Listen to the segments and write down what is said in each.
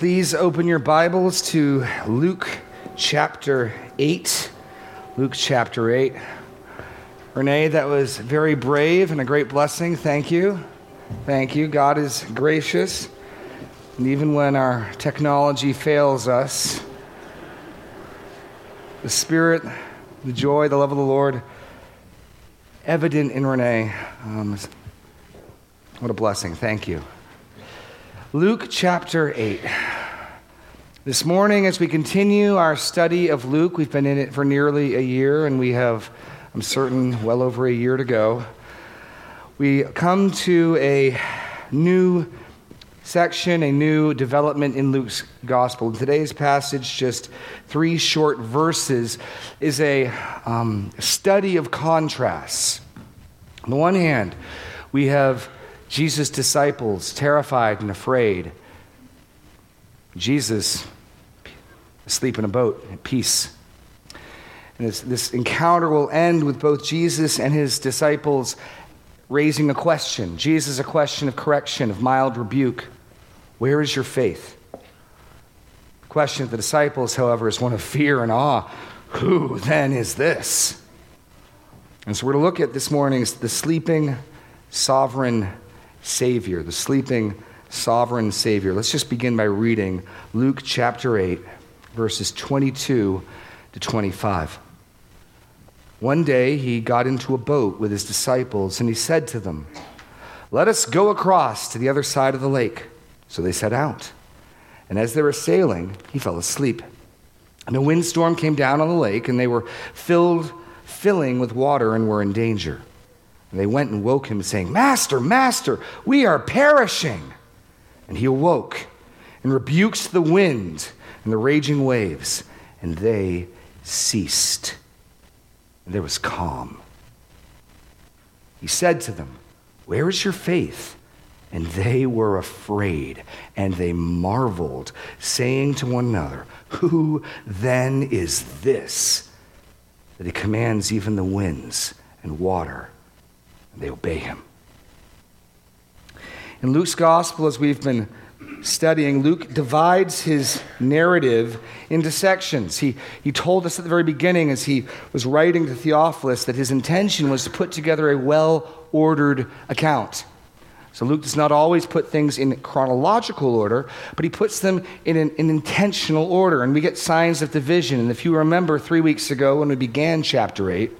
Please open your Bibles to Luke chapter 8. Luke chapter 8. Renee, that was very brave and a great blessing. Thank you. Thank you. God is gracious. And even when our technology fails us, the Spirit, the joy, the love of the Lord, evident in Renee. Um, what a blessing. Thank you. Luke chapter 8. This morning, as we continue our study of Luke, we've been in it for nearly a year, and we have, I'm certain, well over a year to go. We come to a new section, a new development in Luke's gospel. Today's passage, just three short verses, is a um, study of contrasts. On the one hand, we have Jesus' disciples, terrified and afraid. Jesus, asleep in a boat, at peace. And this, this encounter will end with both Jesus and his disciples raising a question. Jesus, a question of correction, of mild rebuke. Where is your faith? The question of the disciples, however, is one of fear and awe. Who then is this? And so we're to look at this morning's the sleeping sovereign Savior, the sleeping sovereign Savior. Let's just begin by reading Luke chapter 8, verses 22 to 25. One day he got into a boat with his disciples, and he said to them, Let us go across to the other side of the lake. So they set out. And as they were sailing, he fell asleep. And a windstorm came down on the lake, and they were filled, filling with water and were in danger. And they went and woke him, saying, Master, Master, we are perishing. And he awoke and rebuked the wind and the raging waves, and they ceased. And there was calm. He said to them, Where is your faith? And they were afraid, and they marveled, saying to one another, Who then is this that he commands even the winds and water? and they obey him. In Luke's gospel, as we've been studying, Luke divides his narrative into sections. He, he told us at the very beginning, as he was writing to Theophilus, that his intention was to put together a well ordered account. So Luke does not always put things in chronological order, but he puts them in an, an, intentional order. And we get signs of division. And if you remember three weeks ago when we began chapter 8,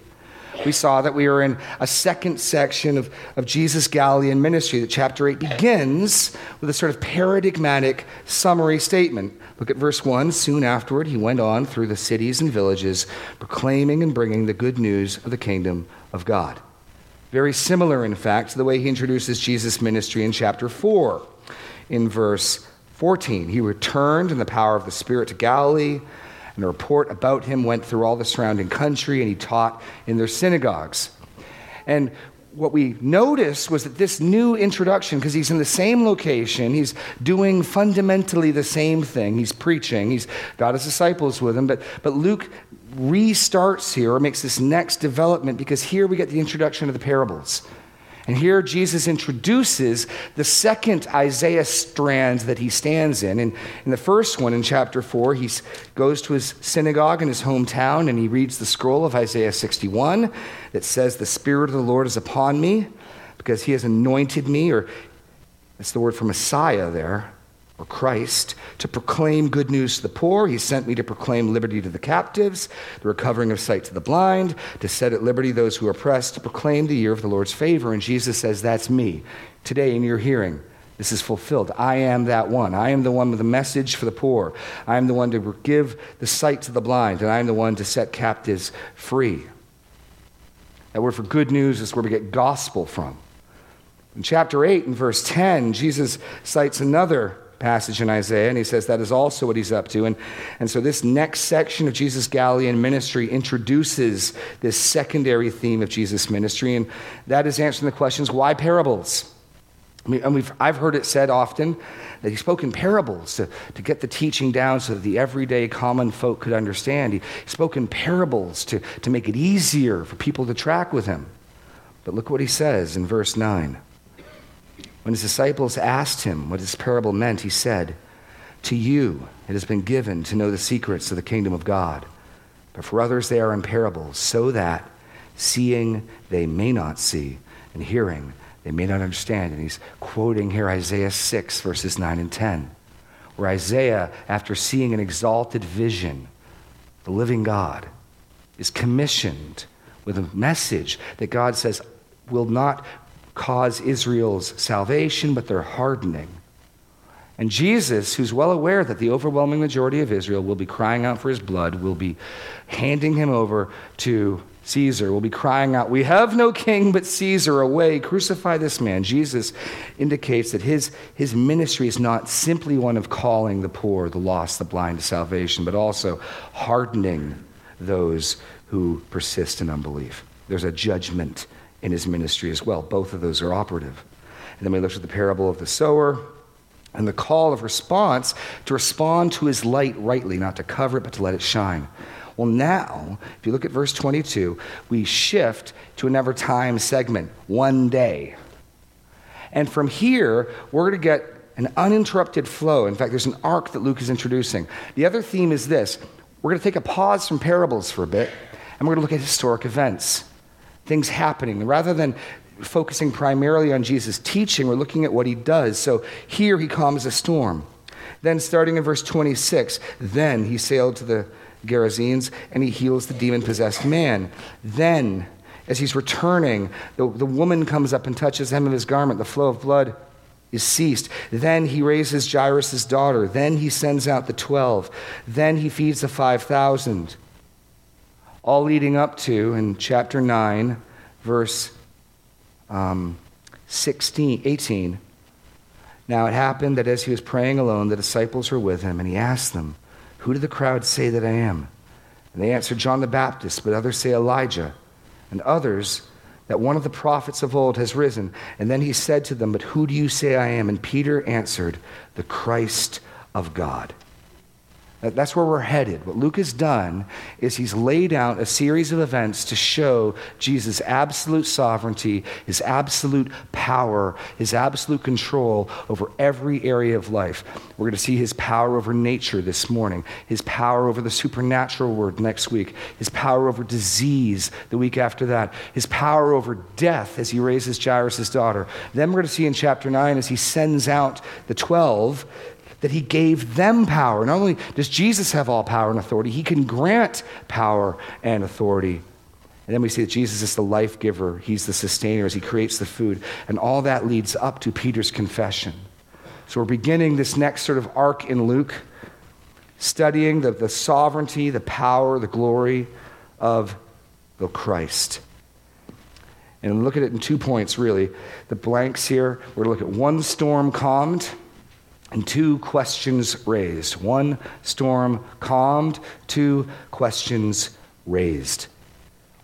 we saw that we were in a second section of, of Jesus' Galilean ministry. That chapter 8 begins with a sort of paradigmatic summary statement. Look at verse 1. Soon afterward, he went on through the cities and villages, proclaiming and bringing the good news of the kingdom of God. Very similar, in fact, to the way he introduces Jesus' ministry in chapter 4. In verse 14, he returned in the power of the Spirit to Galilee and a report about him went through all the surrounding country, and he taught in their synagogues. And what we noticed was that this new introduction, because he's in the same location, he's doing fundamentally the same thing. He's preaching, he's got his disciples with him, but, but Luke restarts here or makes this next development because here we get the introduction of the parables. And here Jesus introduces the second Isaiah strand that he stands in. And in the first one, in chapter 4, he goes to his synagogue in his hometown and he reads the scroll of Isaiah 61 that says, The Spirit of the Lord is upon me because he has anointed me, or that's the word for Messiah there or Christ, to proclaim good news to the poor. He sent me to proclaim liberty to the captives, the recovering of sight to the blind, to set at liberty those who are oppressed, to proclaim the year of the Lord's favor. And Jesus says, That's me. Today in your hearing, this is fulfilled. I am that one. I am the one with the message for the poor. I am the one to give the sight to the blind, and I am the one to set captives free. That word for good news is where we get gospel from. In chapter 8, in verse 10, Jesus cites another passage in Isaiah, and he says that is also what he's up to. And, and so this next section of Jesus' Galilean ministry introduces this secondary theme of Jesus' ministry, and that is answering the questions why parables? I mean, and we've, I've heard it said often that he spoke in parables to, to get the teaching down so that the everyday common folk could understand. He spoke in parables to, to make it easier for people to track with him. But look what he says in verse 9. When his disciples asked him what his parable meant, he said, To you it has been given to know the secrets of the kingdom of God. But for others they are in parables, so that seeing they may not see, and hearing they may not understand. And he's quoting here Isaiah 6, verses 9 and 10, where Isaiah, after seeing an exalted vision, the living God, is commissioned with a message that God says will not cause Israel's salvation, but they're hardening. And Jesus, who's well aware that the overwhelming majority of Israel will be crying out for his blood, will be handing him over to Caesar, will be crying out, We have no king but Caesar, away, crucify this man. Jesus indicates that his, his ministry is not simply one of calling the poor, the lost, the blind to salvation, but also hardening those who persist in unbelief. There's a judgment in his ministry as well. Both of those are operative. And then we looked at the parable of the sower and the call of response to respond to his light rightly, not to cover it, but to let it shine. Well, now, if you look at verse 22, we shift to another time segment, one day. And from here, we're going to get an uninterrupted flow. In fact, there's an arc that Luke is introducing. The other theme is this we're going to take a pause from parables for a bit, and we're going to look at historic events, things happening. Rather than focusing primarily on Jesus' teaching, we're looking at what he does. So here he calms a storm. Then, starting in verse 26, then he sailed to the Gerasenes and he heals the demon possessed man. Then, as he's returning, the, the woman comes up and touches hem of his garment. The flow of blood is ceased. Then he raises Jairus' daughter. Then he sends out the 12. Then he feeds the 5,000. All leading up to, in chapter 9, verse um, 16, 18. Now it happened that as he was praying alone, the disciples were with him, and he asked them, Who do the crowd say that I am? And they answered, John the Baptist, but others say Elijah, and others that one of the prophets of old has risen. And then he said to them, But who do you say I am? And Peter answered, The Christ of God. That's where we're headed. What Luke has done is he's laid out a series of events to show Jesus' absolute sovereignty, his absolute power, his absolute control over every area of life. We're going to see his power over nature this morning, his power over the supernatural world next week, his power over disease the week after that, his power over death as he raises Jairus' daughter. Then we're going to see in chapter 9 as he sends out the 12 that he gave them power. Not only does Jesus have all power and authority, he can grant power and authority. And then we see that Jesus is the life giver, he's the sustainer as he creates the food. And all that leads up to Peter's confession. So we're beginning this next sort of arc in Luke, studying the, the sovereignty, the power, the glory of the Christ. And look at it in two points, really. The blanks here, we're going to look at one storm calmed and two questions raised. One, storm calmed. Two, questions raised.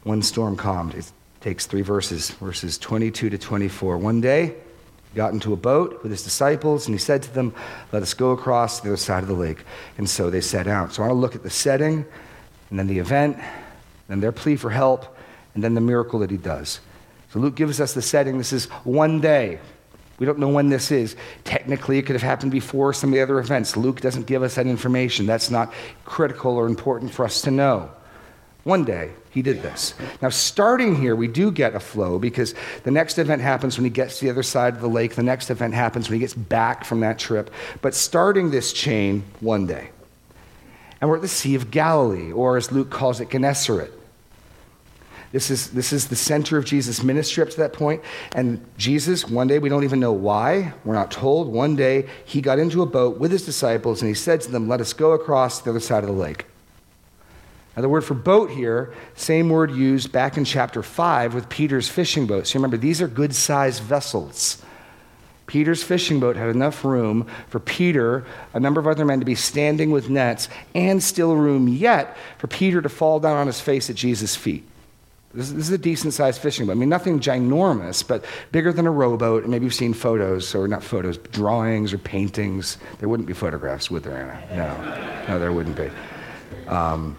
One storm calmed. It takes three verses, verses 22 to 24. One day, he got into a boat with his disciples, and he said to them, Let us go across to the other side of the lake. And so they set out. So I want to look at the setting, and then the event, and their plea for help, and then the miracle that he does. So Luke gives us the setting. This is one day. We don't know when this is. Technically, it could have happened before some of the other events. Luke doesn't give us that information. That's not critical or important for us to know. One day, he did this. Now, starting here, we do get a flow because the next event happens when he gets to the other side of the lake. The next event happens when he gets back from that trip. But starting this chain, one day. And we're at the Sea of Galilee, or as Luke calls it, Gennesaret. This is, this is the center of Jesus' ministry up to that point. And Jesus, one day, we don't even know why, we're not told, one day he got into a boat with his disciples and he said to them, Let us go across the other side of the lake. Now, the word for boat here, same word used back in chapter 5 with Peter's fishing boat. So remember, these are good sized vessels. Peter's fishing boat had enough room for Peter, a number of other men, to be standing with nets, and still room yet for Peter to fall down on his face at Jesus' feet. This, this is a decent sized fishing boat. I mean, nothing ginormous, but bigger than a rowboat. Maybe you've seen photos, or not photos, drawings or paintings. There wouldn't be photographs, would there, Anna? No, no, there wouldn't be. Um,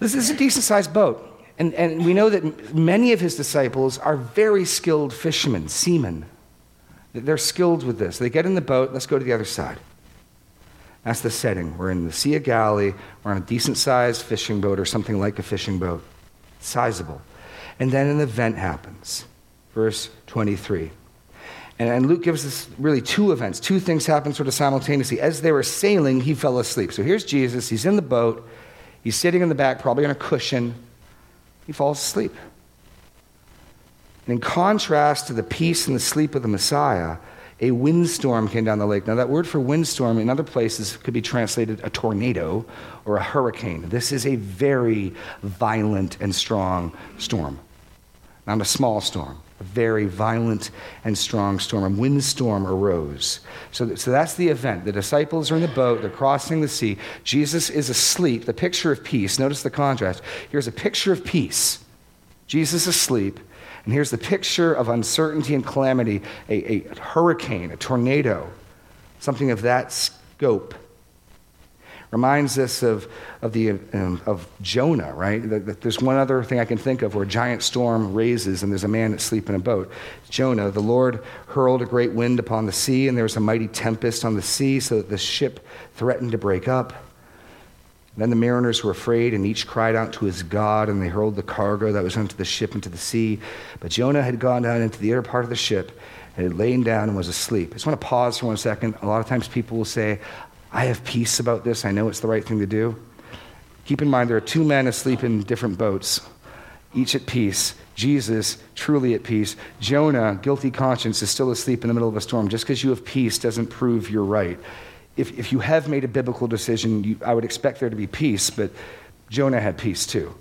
this is a decent sized boat. And, and we know that many of his disciples are very skilled fishermen, seamen. They're skilled with this. They get in the boat, let's go to the other side. That's the setting. We're in the Sea of Galilee. We're on a decent sized fishing boat or something like a fishing boat. Sizable. And then an event happens. Verse 23. And, and Luke gives us really two events. Two things happen sort of simultaneously. As they were sailing, he fell asleep. So here's Jesus. He's in the boat. He's sitting in the back, probably on a cushion. He falls asleep. And in contrast to the peace and the sleep of the Messiah, a windstorm came down the lake. Now, that word for windstorm in other places could be translated a tornado or a hurricane. This is a very violent and strong storm, not a small storm. A very violent and strong storm. A windstorm arose. So, so that's the event. The disciples are in the boat, they're crossing the sea. Jesus is asleep. The picture of peace. Notice the contrast. Here's a picture of peace. Jesus asleep. And here's the picture of uncertainty and calamity a, a hurricane, a tornado, something of that scope. Reminds us of, of, the, um, of Jonah, right? There's one other thing I can think of where a giant storm raises and there's a man asleep in a boat. Jonah, the Lord hurled a great wind upon the sea, and there was a mighty tempest on the sea, so that the ship threatened to break up. Then the mariners were afraid, and each cried out to his God, and they hurled the cargo that was onto the ship into the sea. But Jonah had gone down into the inner part of the ship and had lain down and was asleep. I just want to pause for one second. A lot of times people will say, I have peace about this. I know it's the right thing to do. Keep in mind, there are two men asleep in different boats, each at peace. Jesus, truly at peace. Jonah, guilty conscience, is still asleep in the middle of a storm. Just because you have peace doesn't prove you're right if, if you have made a biblical decision, you, I would expect there to be peace, but Jonah had peace too.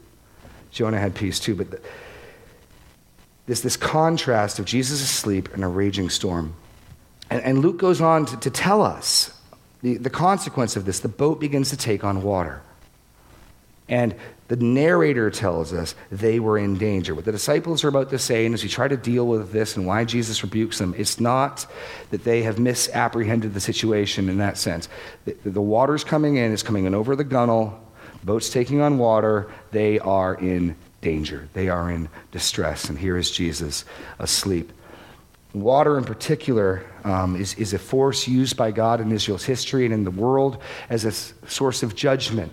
Jonah had peace too. But the, this, this contrast of Jesus asleep and a raging storm. And, and Luke goes on to, to tell us the, the consequence of this. The boat begins to take on water. And the narrator tells us they were in danger. What the disciples are about to say, and as we try to deal with this and why Jesus rebukes them, it's not that they have misapprehended the situation in that sense. The, the water's coming in, it's coming in over the gunnel, boat's taking on water, they are in danger. They are in distress. And here is Jesus asleep. Water, in particular, um, is, is a force used by God in Israel's history and in the world as a source of judgment.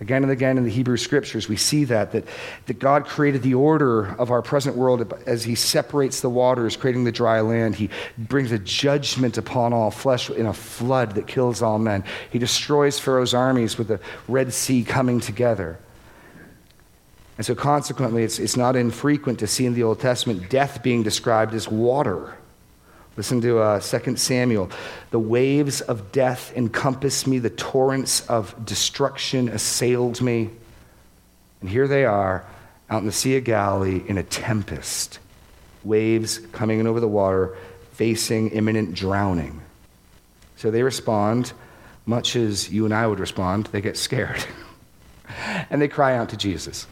Again and again in the Hebrew scriptures, we see that, that, that God created the order of our present world as He separates the waters, creating the dry land. He brings a judgment upon all flesh in a flood that kills all men. He destroys Pharaoh's armies with the Red Sea coming together. And so, consequently, it's, it's not infrequent to see in the Old Testament death being described as water. Listen to uh, 2 Samuel. The waves of death encompassed me, the torrents of destruction assailed me. And here they are out in the Sea of Galilee in a tempest, waves coming in over the water, facing imminent drowning. So they respond much as you and I would respond. They get scared. and they cry out to Jesus.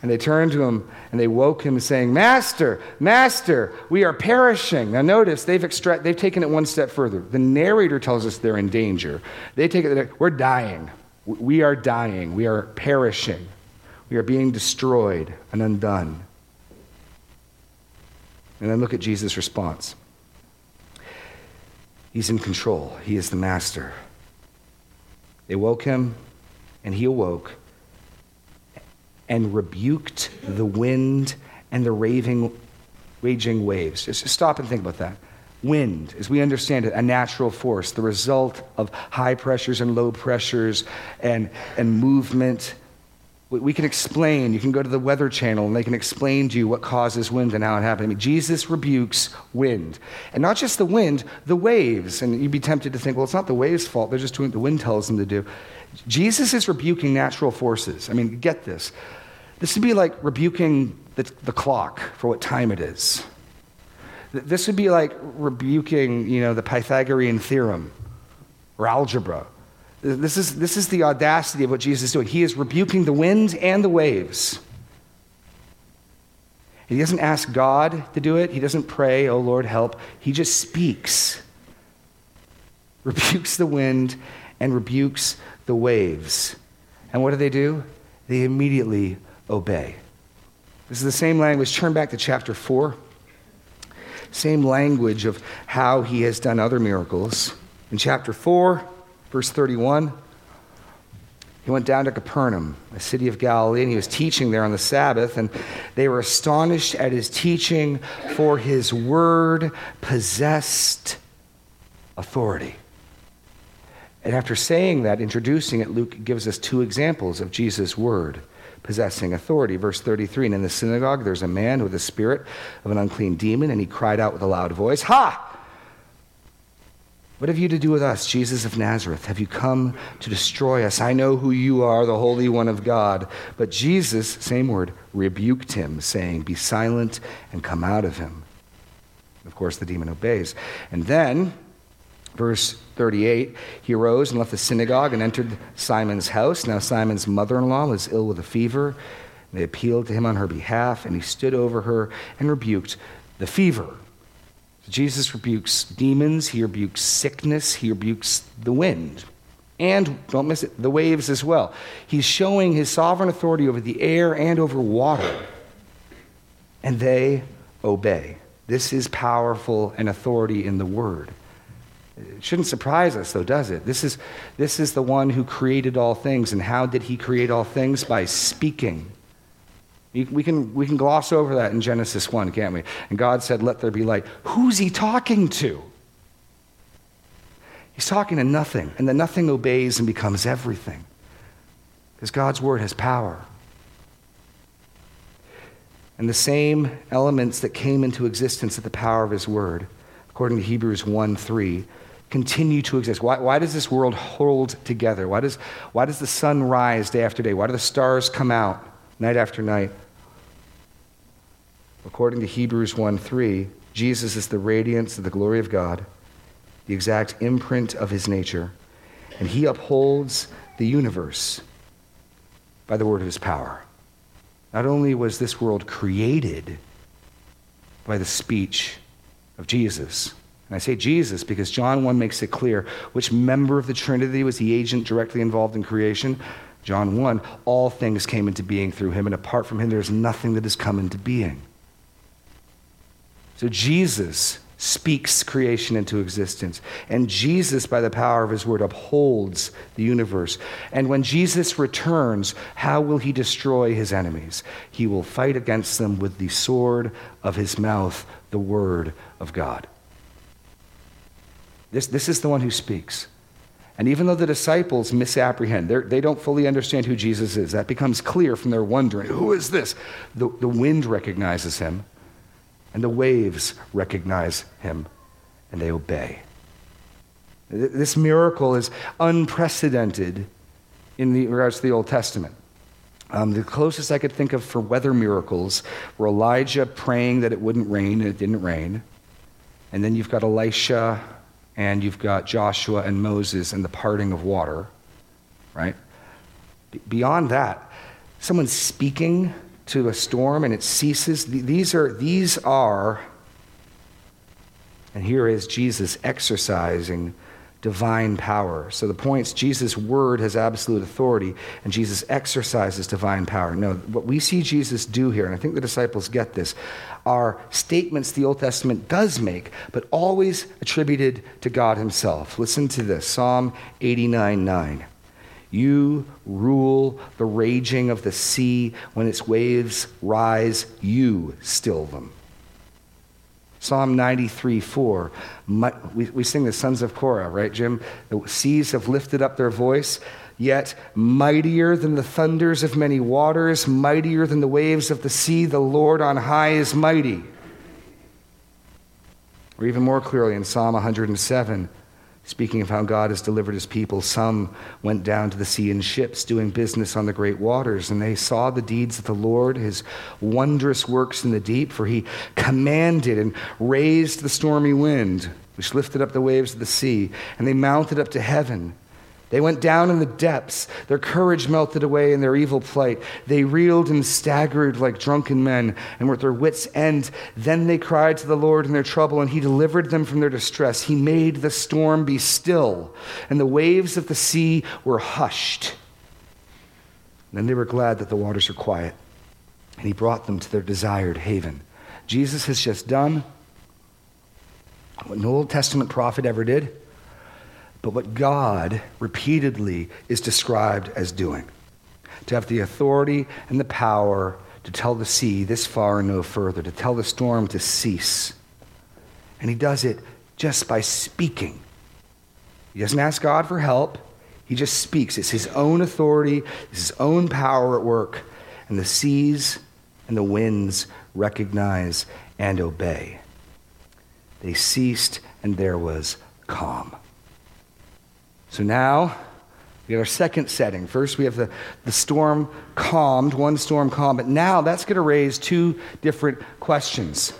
And they turned to him and they woke him, saying, Master, Master, we are perishing. Now, notice they've, extra- they've taken it one step further. The narrator tells us they're in danger. They take it, we're dying. We are dying. We are perishing. We are being destroyed and undone. And then look at Jesus' response. He's in control, he is the master. They woke him, and he awoke and rebuked the wind and the raving, raging waves. Just stop and think about that. Wind, as we understand it, a natural force, the result of high pressures and low pressures and, and movement. We can explain, you can go to the Weather Channel and they can explain to you what causes wind and how it happens. I mean, Jesus rebukes wind. And not just the wind, the waves. And you'd be tempted to think, well, it's not the waves' fault, they're just doing what the wind tells them to do. Jesus is rebuking natural forces. I mean, get this. This would be like rebuking the, the clock for what time it is. This would be like rebuking, you know, the Pythagorean theorem or algebra. This is, this is the audacity of what Jesus is doing. He is rebuking the wind and the waves. He doesn't ask God to do it. He doesn't pray, oh Lord, help. He just speaks, rebukes the wind and rebukes the waves. And what do they do? They immediately obey. This is the same language. Turn back to chapter 4. Same language of how he has done other miracles. In chapter 4, Verse 31 he went down to Capernaum, a city of Galilee, and he was teaching there on the Sabbath. And they were astonished at his teaching, for his word possessed authority. And after saying that, introducing it, Luke gives us two examples of Jesus' word possessing authority. Verse 33 And in the synagogue, there's a man with a spirit of an unclean demon, and he cried out with a loud voice, Ha! What have you to do with us, Jesus of Nazareth? Have you come to destroy us? I know who you are, the Holy One of God. But Jesus, same word, rebuked him, saying, Be silent and come out of him. Of course, the demon obeys. And then, verse 38, he arose and left the synagogue and entered Simon's house. Now, Simon's mother in law was ill with a fever. They appealed to him on her behalf, and he stood over her and rebuked the fever. Jesus rebukes demons, he rebukes sickness, he rebukes the wind. And, don't miss it, the waves as well. He's showing his sovereign authority over the air and over water. And they obey. This is powerful and authority in the word. It shouldn't surprise us, though, does it? This is, this is the one who created all things. And how did he create all things? By speaking. We can, we can gloss over that in Genesis 1, can't we? And God said, Let there be light. Who's he talking to? He's talking to nothing, and the nothing obeys and becomes everything. Because God's word has power. And the same elements that came into existence at the power of his word, according to Hebrews 1 3, continue to exist. Why, why does this world hold together? Why does, why does the sun rise day after day? Why do the stars come out? night after night. According to Hebrews 1 3, Jesus is the radiance of the glory of God, the exact imprint of his nature, and he upholds the universe by the word of his power. Not only was this world created by the speech of Jesus, and I say Jesus because John 1 makes it clear which member of the Trinity was the agent directly involved in creation. John 1, all things came into being through him, and apart from him, there is nothing that has come into being. So Jesus speaks creation into existence. And Jesus, by the power of his word, upholds the universe. And when Jesus returns, how will he destroy his enemies? He will fight against them with the sword of his mouth, the word of God. This, this is the one who speaks. And even though the disciples misapprehend, they don't fully understand who Jesus is, that becomes clear from their wondering who is this? The, the wind recognizes him, and the waves recognize him, and they obey. This miracle is unprecedented in the, regards to the Old Testament. Um, the closest I could think of for weather miracles were Elijah praying that it wouldn't rain, and it didn't rain. And then you've got Elisha and you've got Joshua and Moses and the parting of water, right? Beyond that, someone speaking to a storm and it ceases. These are, these are, and here is Jesus exercising divine power. So the points Jesus' word has absolute authority, and Jesus exercises divine power. No, what we see Jesus do here, and I think the disciples get this, are statements the Old Testament does make, but always attributed to God Himself. Listen to this Psalm 89 9. You rule the raging of the sea. When its waves rise, you still them. Psalm 93 4. We, we sing the sons of Korah, right, Jim? The seas have lifted up their voice, yet mightier than the thunders of many waters, mightier than the waves of the sea, the Lord on high is mighty. Or even more clearly in Psalm 107, Speaking of how God has delivered his people, some went down to the sea in ships doing business on the great waters, and they saw the deeds of the Lord, his wondrous works in the deep, for he commanded and raised the stormy wind, which lifted up the waves of the sea, and they mounted up to heaven. They went down in the depths. Their courage melted away in their evil plight. They reeled and staggered like drunken men and were at their wits' end. Then they cried to the Lord in their trouble, and He delivered them from their distress. He made the storm be still, and the waves of the sea were hushed. Then they were glad that the waters were quiet, and He brought them to their desired haven. Jesus has just done what no Old Testament prophet ever did but what God repeatedly is described as doing to have the authority and the power to tell the sea this far and no further, to tell the storm to cease. And he does it just by speaking. He doesn't ask God for help, he just speaks. It's his own authority, it's his own power at work. And the seas and the winds recognize and obey. They ceased, and there was calm. So now, we have our second setting. First, we have the, the storm calmed, one storm calmed, but now that's going to raise two different questions.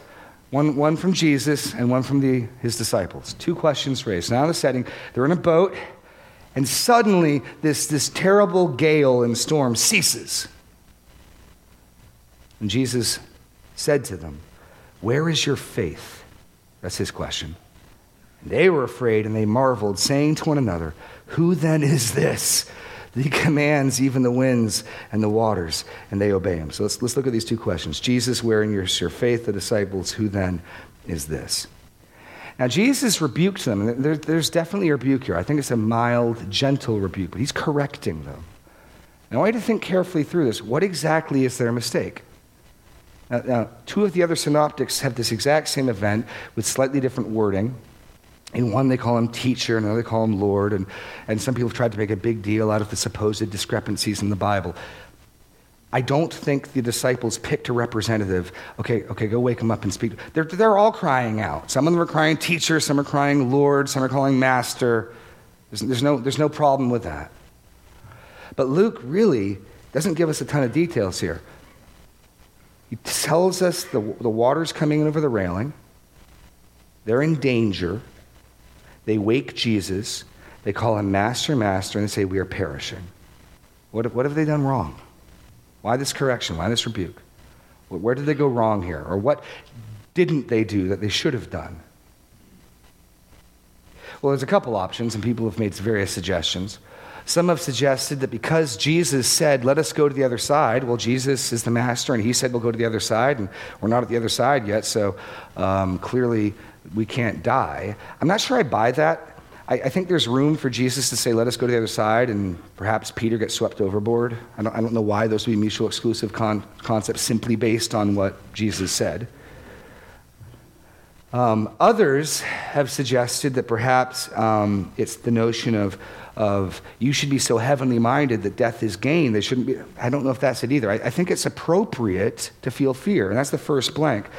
One, one from Jesus and one from the, his disciples. Two questions raised. Now, the setting, they're in a boat, and suddenly this, this terrible gale and storm ceases. And Jesus said to them, Where is your faith? That's his question. And they were afraid and they marveled, saying to one another, Who then is this? He commands even the winds and the waters, and they obey him. So let's, let's look at these two questions. Jesus, wherein your, your faith, the disciples, who then is this? Now, Jesus rebuked them. There, there's definitely a rebuke here. I think it's a mild, gentle rebuke, but he's correcting them. Now, I want you to think carefully through this. What exactly is their mistake? Now, now, two of the other synoptics have this exact same event with slightly different wording. In one, they call him teacher, and another, they call him Lord. And, and some people have tried to make a big deal out of the supposed discrepancies in the Bible. I don't think the disciples picked a representative. Okay, okay, go wake them up and speak. They're, they're all crying out. Some of them are crying teacher, some are crying Lord, some are calling master. There's, there's, no, there's no problem with that. But Luke really doesn't give us a ton of details here. He tells us the, the water's coming over the railing, they're in danger. They wake Jesus. They call him Master, Master, and they say, We are perishing. What, what have they done wrong? Why this correction? Why this rebuke? Where did they go wrong here? Or what didn't they do that they should have done? Well, there's a couple options, and people have made various suggestions. Some have suggested that because Jesus said, Let us go to the other side, well, Jesus is the master, and he said, We'll go to the other side, and we're not at the other side yet, so um, clearly we can't die. I'm not sure I buy that. I, I, think there's room for Jesus to say, let us go to the other side, and perhaps Peter gets swept overboard. I don't, I don't know why those would be mutual exclusive con- concepts simply based on what Jesus said. Um, others have suggested that perhaps um, it's the notion of, of you should be so heavenly minded that death is gain. They shouldn't be. I don't know if that's it either. I, I think it's appropriate to feel fear, and that's the first blank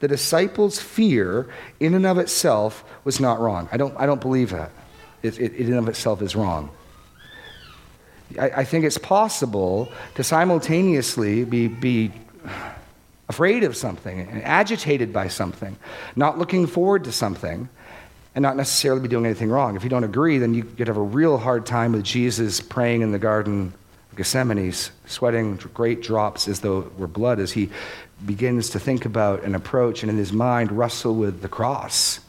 the disciples' fear, in and of itself, was not wrong. I don't, I don't believe that. It, it, in and of itself is wrong. I, I think it's possible to simultaneously be, be afraid of something and agitated by something, not looking forward to something, and not necessarily be doing anything wrong. If you don't agree, then you could have a real hard time with Jesus praying in the Garden of Gethsemane, sweating great drops as though it were blood as he begins to think about an approach and in his mind wrestle with the cross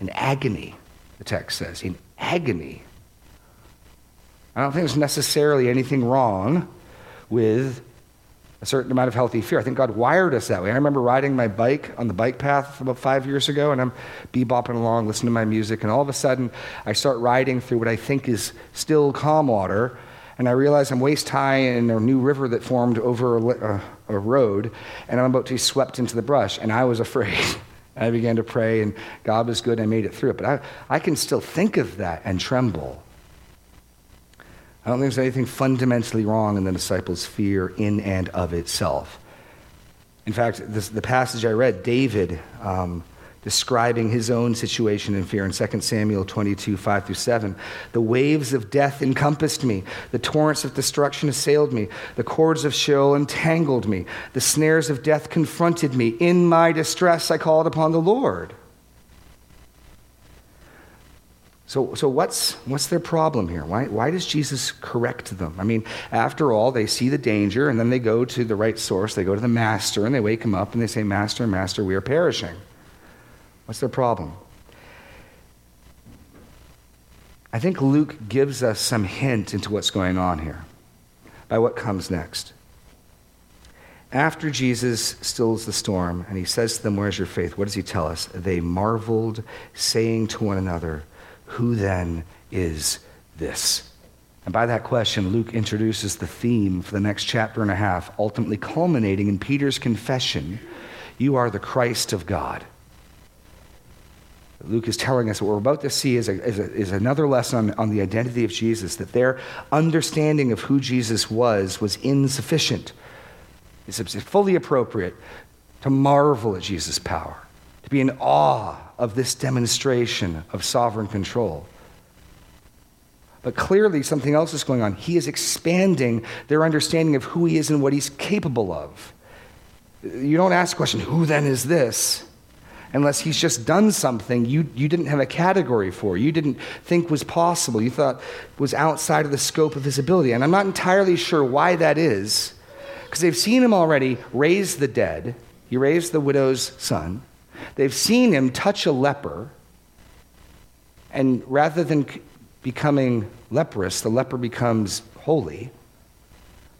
in agony, the text says, in agony. I don't think there's necessarily anything wrong with a certain amount of healthy fear. I think God wired us that way. I remember riding my bike on the bike path about five years ago, and I'm bebopping along, listening to my music, and all of a sudden I start riding through what I think is still calm water, and I realize I'm waist high in a new river that formed over a, a road, and I'm about to be swept into the brush, and I was afraid. I began to pray, and God was good, and I made it through it. But I, I can still think of that and tremble. I don't think there's anything fundamentally wrong in the disciples' fear in and of itself. In fact, this, the passage I read, David. Um, describing his own situation in fear in 2 Samuel 22, 5 through 7. The waves of death encompassed me. The torrents of destruction assailed me. The cords of Sheol entangled me. The snares of death confronted me. In my distress, I called upon the Lord. So, so what's, what's their problem here? Why, why does Jesus correct them? I mean, after all, they see the danger and then they go to the right source. They go to the master and they wake him up and they say, Master, Master, we are perishing. What's their problem? I think Luke gives us some hint into what's going on here by what comes next. After Jesus stills the storm and he says to them, Where's your faith? What does he tell us? They marveled, saying to one another, Who then is this? And by that question, Luke introduces the theme for the next chapter and a half, ultimately culminating in Peter's confession You are the Christ of God. Luke is telling us what we're about to see is, a, is, a, is another lesson on, on the identity of Jesus, that their understanding of who Jesus was was insufficient. It's fully appropriate to marvel at Jesus' power, to be in awe of this demonstration of sovereign control. But clearly, something else is going on. He is expanding their understanding of who he is and what he's capable of. You don't ask the question, who then is this? Unless he's just done something you, you didn't have a category for, you didn't think was possible, you thought was outside of the scope of his ability. And I'm not entirely sure why that is, because they've seen him already raise the dead. He raised the widow's son. They've seen him touch a leper, and rather than becoming leprous, the leper becomes holy.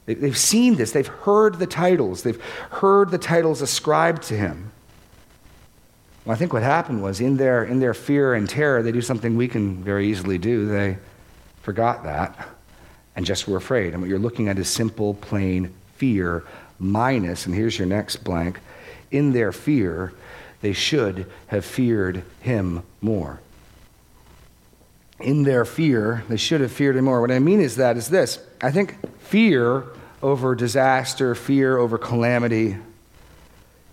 They've seen this, they've heard the titles, they've heard the titles ascribed to him. Well, I think what happened was in their, in their fear and terror, they do something we can very easily do. They forgot that and just were afraid. And what you're looking at is simple, plain fear minus, and here's your next blank, in their fear, they should have feared him more in their fear, they should have feared him more. What I mean is that is this I think fear over disaster, fear over calamity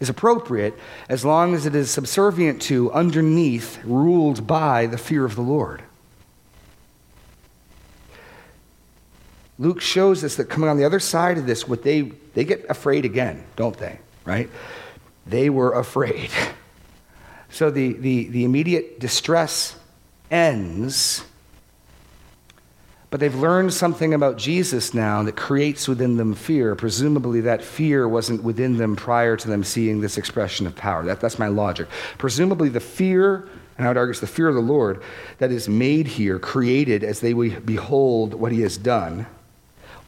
is appropriate as long as it is subservient to, underneath, ruled by the fear of the Lord. Luke shows us that coming on the other side of this, what they, they get afraid again, don't they? Right? They were afraid. So the, the, the immediate distress ends. But they've learned something about Jesus now that creates within them fear. Presumably, that fear wasn't within them prior to them seeing this expression of power. That, that's my logic. Presumably, the fear, and I would argue it's the fear of the Lord, that is made here, created as they behold what he has done,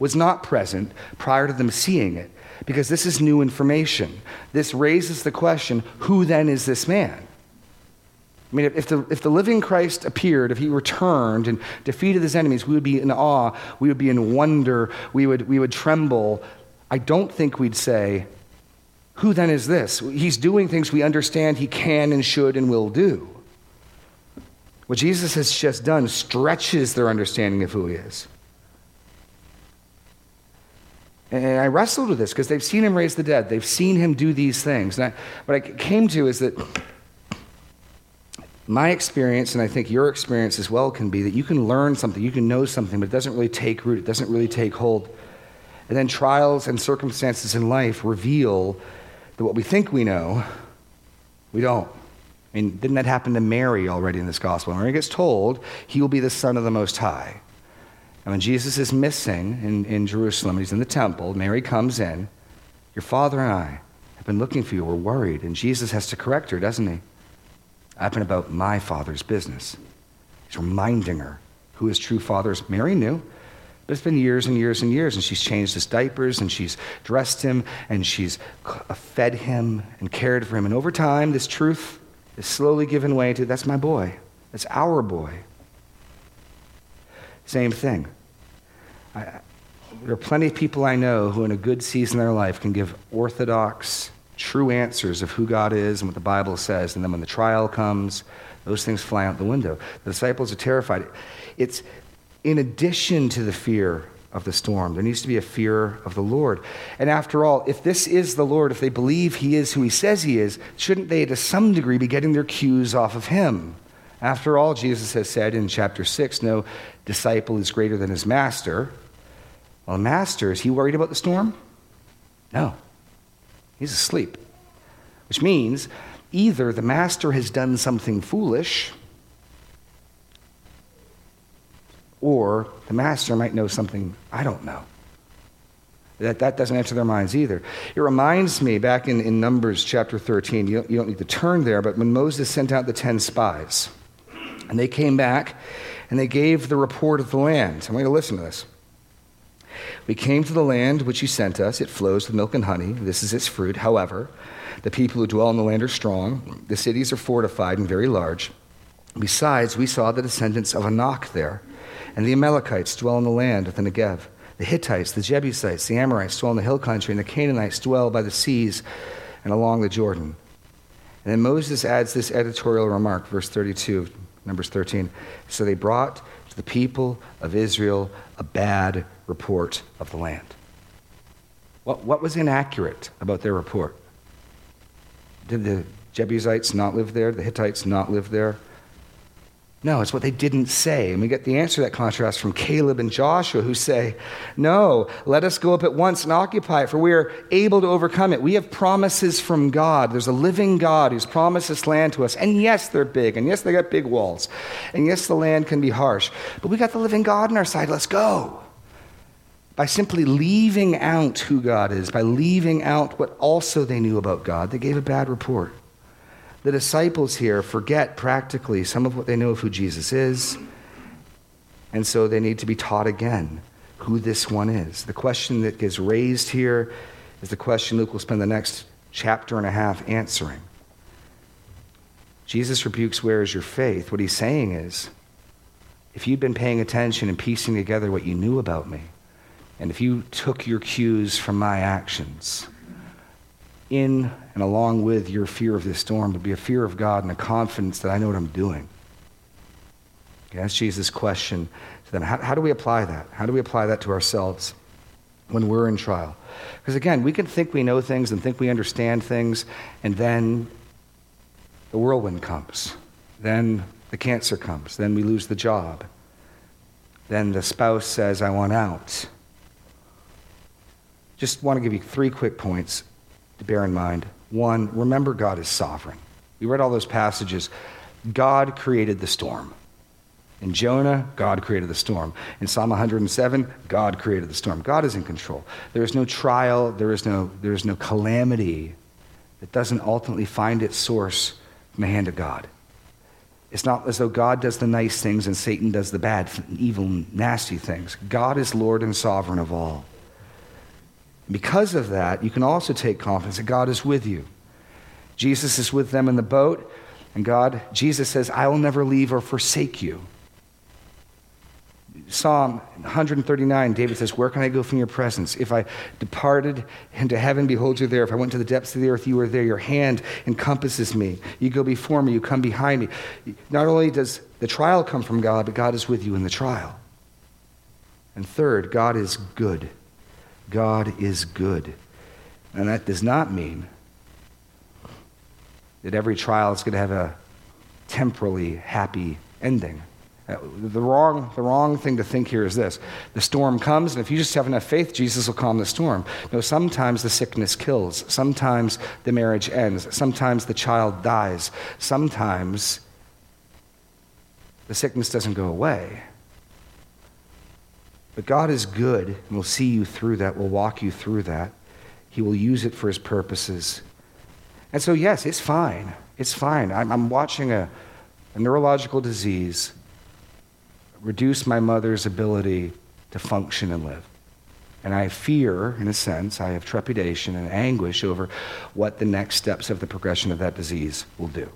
was not present prior to them seeing it, because this is new information. This raises the question who then is this man? I mean, if the, if the living Christ appeared, if he returned and defeated his enemies, we would be in awe, we would be in wonder, we would, we would tremble. I don't think we'd say, Who then is this? He's doing things we understand he can and should and will do. What Jesus has just done stretches their understanding of who he is. And I wrestled with this because they've seen him raise the dead, they've seen him do these things. I, what I came to is that my experience, and I think your experience as well, can be that you can learn something, you can know something, but it doesn't really take root, it doesn't really take hold. And then trials and circumstances in life reveal that what we think we know, we don't. I mean, didn't that happen to Mary already in this gospel? Mary gets told he will be the Son of the Most High. And when Jesus is missing in, in Jerusalem, he's in the temple, Mary comes in. Your father and I have been looking for you. We're worried. And Jesus has to correct her, doesn't he? I've been about my father's business. He's reminding her who his true father is. Mary knew, but it's been years and years and years, and she's changed his diapers, and she's dressed him, and she's uh, fed him and cared for him. And over time, this truth is slowly given way to that's my boy, that's our boy. Same thing. I, there are plenty of people I know who, in a good season of their life, can give orthodox, true answers of who God is and what the Bible says. And then when the trial comes, those things fly out the window. The disciples are terrified. It's in addition to the fear of the storm, there needs to be a fear of the Lord. And after all, if this is the Lord, if they believe he is who he says he is, shouldn't they to some degree be getting their cues off of him? After all, Jesus has said in chapter 6 no disciple is greater than his master. Well, master, is he worried about the storm? No. He's asleep. Which means either the master has done something foolish, or the master might know something I don't know. That, that doesn't enter their minds either. It reminds me back in, in Numbers chapter 13, you don't, you don't need to turn there, but when Moses sent out the 10 spies, and they came back and they gave the report of the land. I want you to listen to this. We came to the land which you sent us. It flows with milk and honey. This is its fruit. However, the people who dwell in the land are strong. The cities are fortified and very large. Besides, we saw the descendants of Anak there, and the Amalekites dwell in the land of the Negev. The Hittites, the Jebusites, the Amorites dwell in the hill country, and the Canaanites dwell by the seas and along the Jordan. And then Moses adds this editorial remark, verse 32, of Numbers 13. So they brought to the people of Israel a bad report of the land. What, what was inaccurate about their report? Did the Jebusites not live there? The Hittites not live there? No, it's what they didn't say. And we get the answer to that contrast from Caleb and Joshua, who say, No, let us go up at once and occupy it, for we are able to overcome it. We have promises from God. There's a living God who's promised this land to us. And yes, they're big. And yes, they got big walls. And yes, the land can be harsh. But we got the living God on our side. Let's go. By simply leaving out who God is, by leaving out what also they knew about God, they gave a bad report the disciples here forget practically some of what they know of who Jesus is, and so they need to be taught again who this one is. The question that gets raised here is the question Luke will spend the next chapter and a half answering. Jesus rebukes, Where is your faith? What he's saying is, if you'd been paying attention and piecing together what you knew about me, and if you took your cues from my actions, in and along with your fear of this storm would be a fear of God and a confidence that I know what I'm doing. Okay, that's Jesus' question to them. How, how do we apply that? How do we apply that to ourselves when we're in trial? Because again, we can think we know things and think we understand things, and then the whirlwind comes. Then the cancer comes. Then we lose the job. Then the spouse says, I want out. Just want to give you three quick points to bear in mind. One, remember God is sovereign. We read all those passages. God created the storm. In Jonah, God created the storm. In Psalm 107, God created the storm. God is in control. There is no trial, there is no, there is no calamity that doesn't ultimately find its source from the hand of God. It's not as though God does the nice things and Satan does the bad, evil, nasty things. God is Lord and sovereign of all. Because of that, you can also take confidence that God is with you. Jesus is with them in the boat, and God, Jesus says, I will never leave or forsake you. Psalm 139, David says, Where can I go from your presence? If I departed into heaven, behold you're there. If I went to the depths of the earth, you are there. Your hand encompasses me. You go before me, you come behind me. Not only does the trial come from God, but God is with you in the trial. And third, God is good. God is good. And that does not mean that every trial is going to have a temporally happy ending. Uh, the wrong, the wrong thing to think here is this the storm comes, and if you just have enough faith, Jesus will calm the storm. No, sometimes the sickness kills. Sometimes the marriage ends. Sometimes the child dies. Sometimes the sickness doesn't go away. But God is good and will see you through that, will walk you through that. He will use it for his purposes. And so, yes, it's fine. It's fine. I'm, I'm watching a, a neurological disease reduce my mother's ability to function and live. And I fear, in a sense, I have trepidation and anguish over what the next steps of the progression of that disease will do.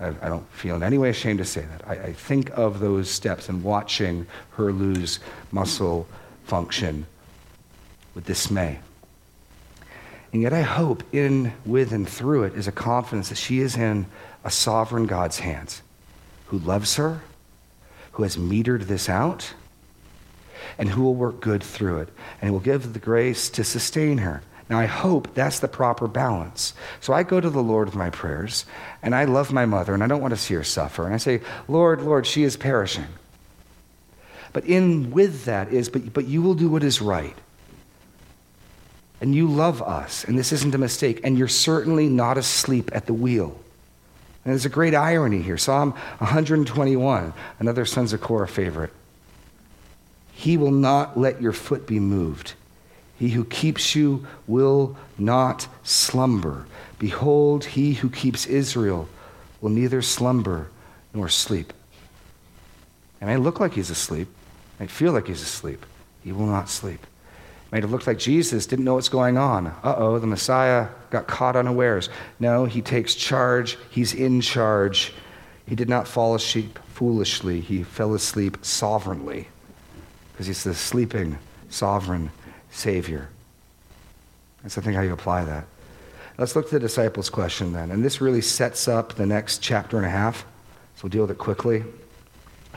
I, I don't feel in any way ashamed to say that. I, I think of those steps and watching her lose muscle function with dismay. And yet, I hope in, with, and through it is a confidence that she is in a sovereign God's hands who loves her, who has metered this out, and who will work good through it, and will give the grace to sustain her. Now, I hope that's the proper balance. So I go to the Lord with my prayers, and I love my mother, and I don't want to see her suffer. And I say, Lord, Lord, she is perishing. But in with that is, but, but you will do what is right. And you love us, and this isn't a mistake, and you're certainly not asleep at the wheel. And there's a great irony here. Psalm 121, another Sons of Korah favorite. He will not let your foot be moved. He who keeps you will not slumber. Behold, he who keeps Israel will neither slumber nor sleep. It may look like he's asleep, it might feel like he's asleep. He will not sleep. It may have looked like Jesus didn't know what's going on. Uh oh, the Messiah got caught unawares. No, he takes charge, he's in charge. He did not fall asleep foolishly, he fell asleep sovereignly because he's the sleeping, sovereign Savior. That's, I think, how you apply that. Let's look at the disciples' question then. And this really sets up the next chapter and a half. So we'll deal with it quickly.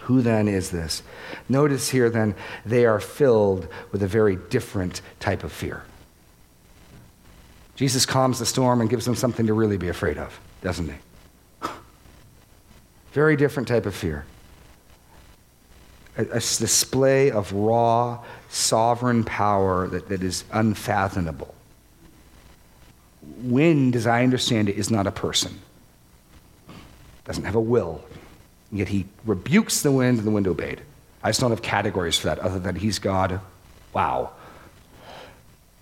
Who then is this? Notice here then, they are filled with a very different type of fear. Jesus calms the storm and gives them something to really be afraid of, doesn't he? Very different type of fear. A, a display of raw, sovereign power that, that is unfathomable. Wind, as I understand it, is not a person, doesn't have a will. Yet he rebukes the wind, and the wind obeyed. I just don't have categories for that other than he's God. Wow.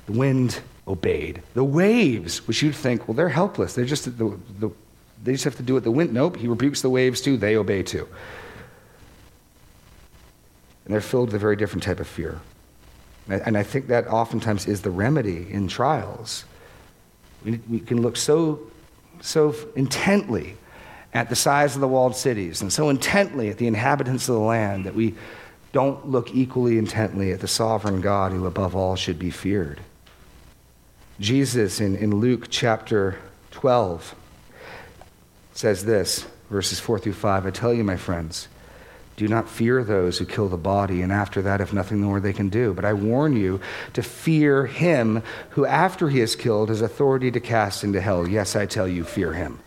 The wind obeyed. The waves, which you'd think, well, they're helpless. They're just the, the, they just have to do what the wind. Nope, he rebukes the waves too. They obey too. And they're filled with a very different type of fear. And I think that oftentimes is the remedy in trials. We, can look so, so intently at the size of the walled cities and so intently at the inhabitants of the land that we don't look equally intently at the sovereign God who above all should be feared. Jesus in, in Luke chapter 12 says this, verses 4 through 5 I tell you, my friends, do not fear those who kill the body, and after that have nothing more they can do. But I warn you to fear him who, after he is killed, has authority to cast into hell. Yes, I tell you, fear him.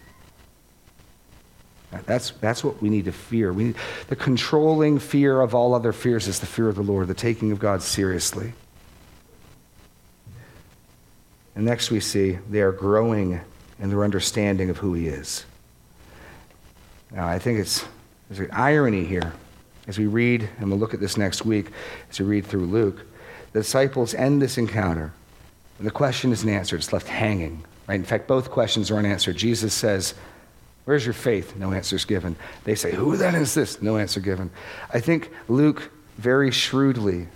That's, that's what we need to fear. We need, the controlling fear of all other fears is the fear of the Lord, the taking of God seriously. And next we see they are growing in their understanding of who He is. Now, I think it's, there's an irony here as we read, and we'll look at this next week as we read through Luke. The disciples end this encounter, and the question isn't answered, it's left hanging. Right? In fact, both questions are unanswered. Jesus says, Where's your faith? No answer's given. They say, Who then is this? No answer given. I think Luke very shrewdly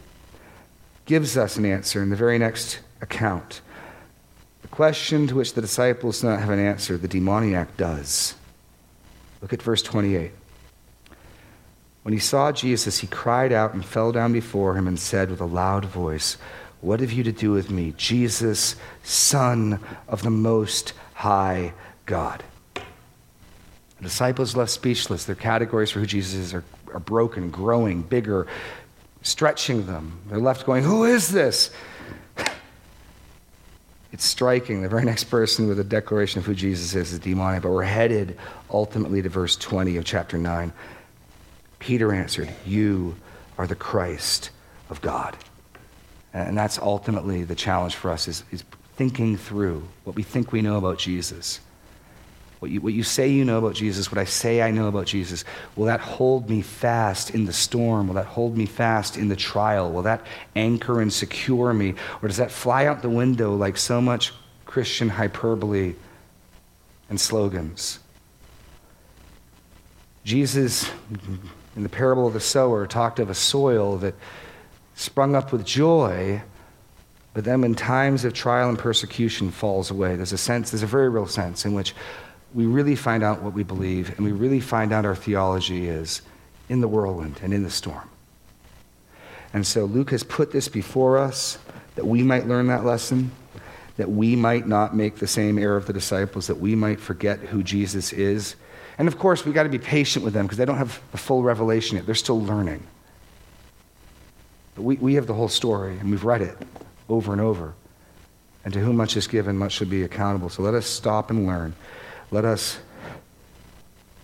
gives us an answer in the very next account. The question to which the disciples do not have an answer, the demoniac does. Look at verse 28. When he saw Jesus, he cried out and fell down before him and said with a loud voice, What have you to do with me, Jesus, Son of the Most High God? The disciples left speechless. Their categories for who Jesus is are, are broken, growing, bigger, stretching them. They're left going, Who is this? It's striking. The very next person with a declaration of who Jesus is is demonic, but we're headed ultimately to verse 20 of chapter 9. Peter answered, You are the Christ of God. And that's ultimately the challenge for us is, is thinking through what we think we know about Jesus. What you, what you say you know about Jesus, what I say I know about Jesus, will that hold me fast in the storm? Will that hold me fast in the trial? Will that anchor and secure me? Or does that fly out the window like so much Christian hyperbole and slogans? Jesus, in the parable of the sower, talked of a soil that sprung up with joy, but then in times of trial and persecution falls away. There's a sense, there's a very real sense in which we really find out what we believe and we really find out our theology is in the whirlwind and in the storm. And so Luke has put this before us that we might learn that lesson, that we might not make the same error of the disciples, that we might forget who Jesus is. And of course, we've got to be patient with them because they don't have the full revelation yet. They're still learning. But we, we have the whole story and we've read it over and over. And to whom much is given, much should be accountable. So let us stop and learn. Let us,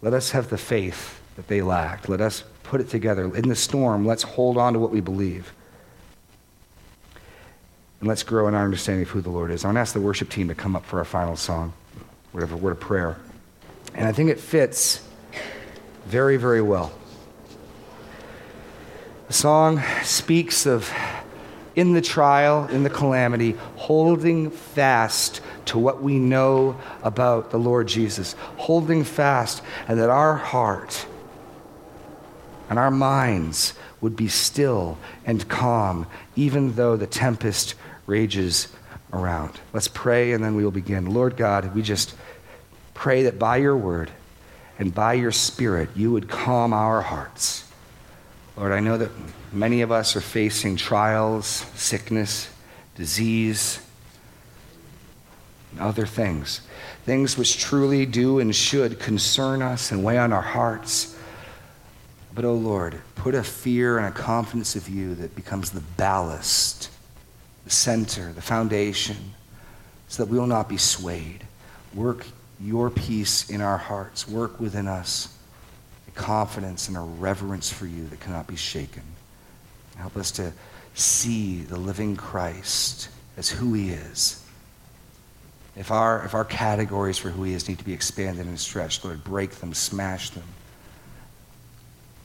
let us have the faith that they lacked. Let us put it together. In the storm, let's hold on to what we believe. And let's grow in our understanding of who the Lord is. I want to ask the worship team to come up for our final song, whatever word of prayer. And I think it fits very, very well. The song speaks of in the trial, in the calamity, holding fast to what we know about the Lord Jesus, holding fast, and that our heart and our minds would be still and calm, even though the tempest rages around. Let's pray and then we will begin. Lord God, we just pray that by your word and by your Spirit, you would calm our hearts. Lord, I know that many of us are facing trials, sickness, disease, and other things. Things which truly do and should concern us and weigh on our hearts. But, oh Lord, put a fear and a confidence of you that becomes the ballast, the center, the foundation, so that we will not be swayed. Work your peace in our hearts. Work within us a confidence and a reverence for you that cannot be shaken. Help us to see the living Christ as who he is. If our, if our categories for who he is need to be expanded and stretched, Lord, break them, smash them.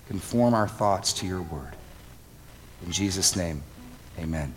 Conform our thoughts to your word. In Jesus' name, amen.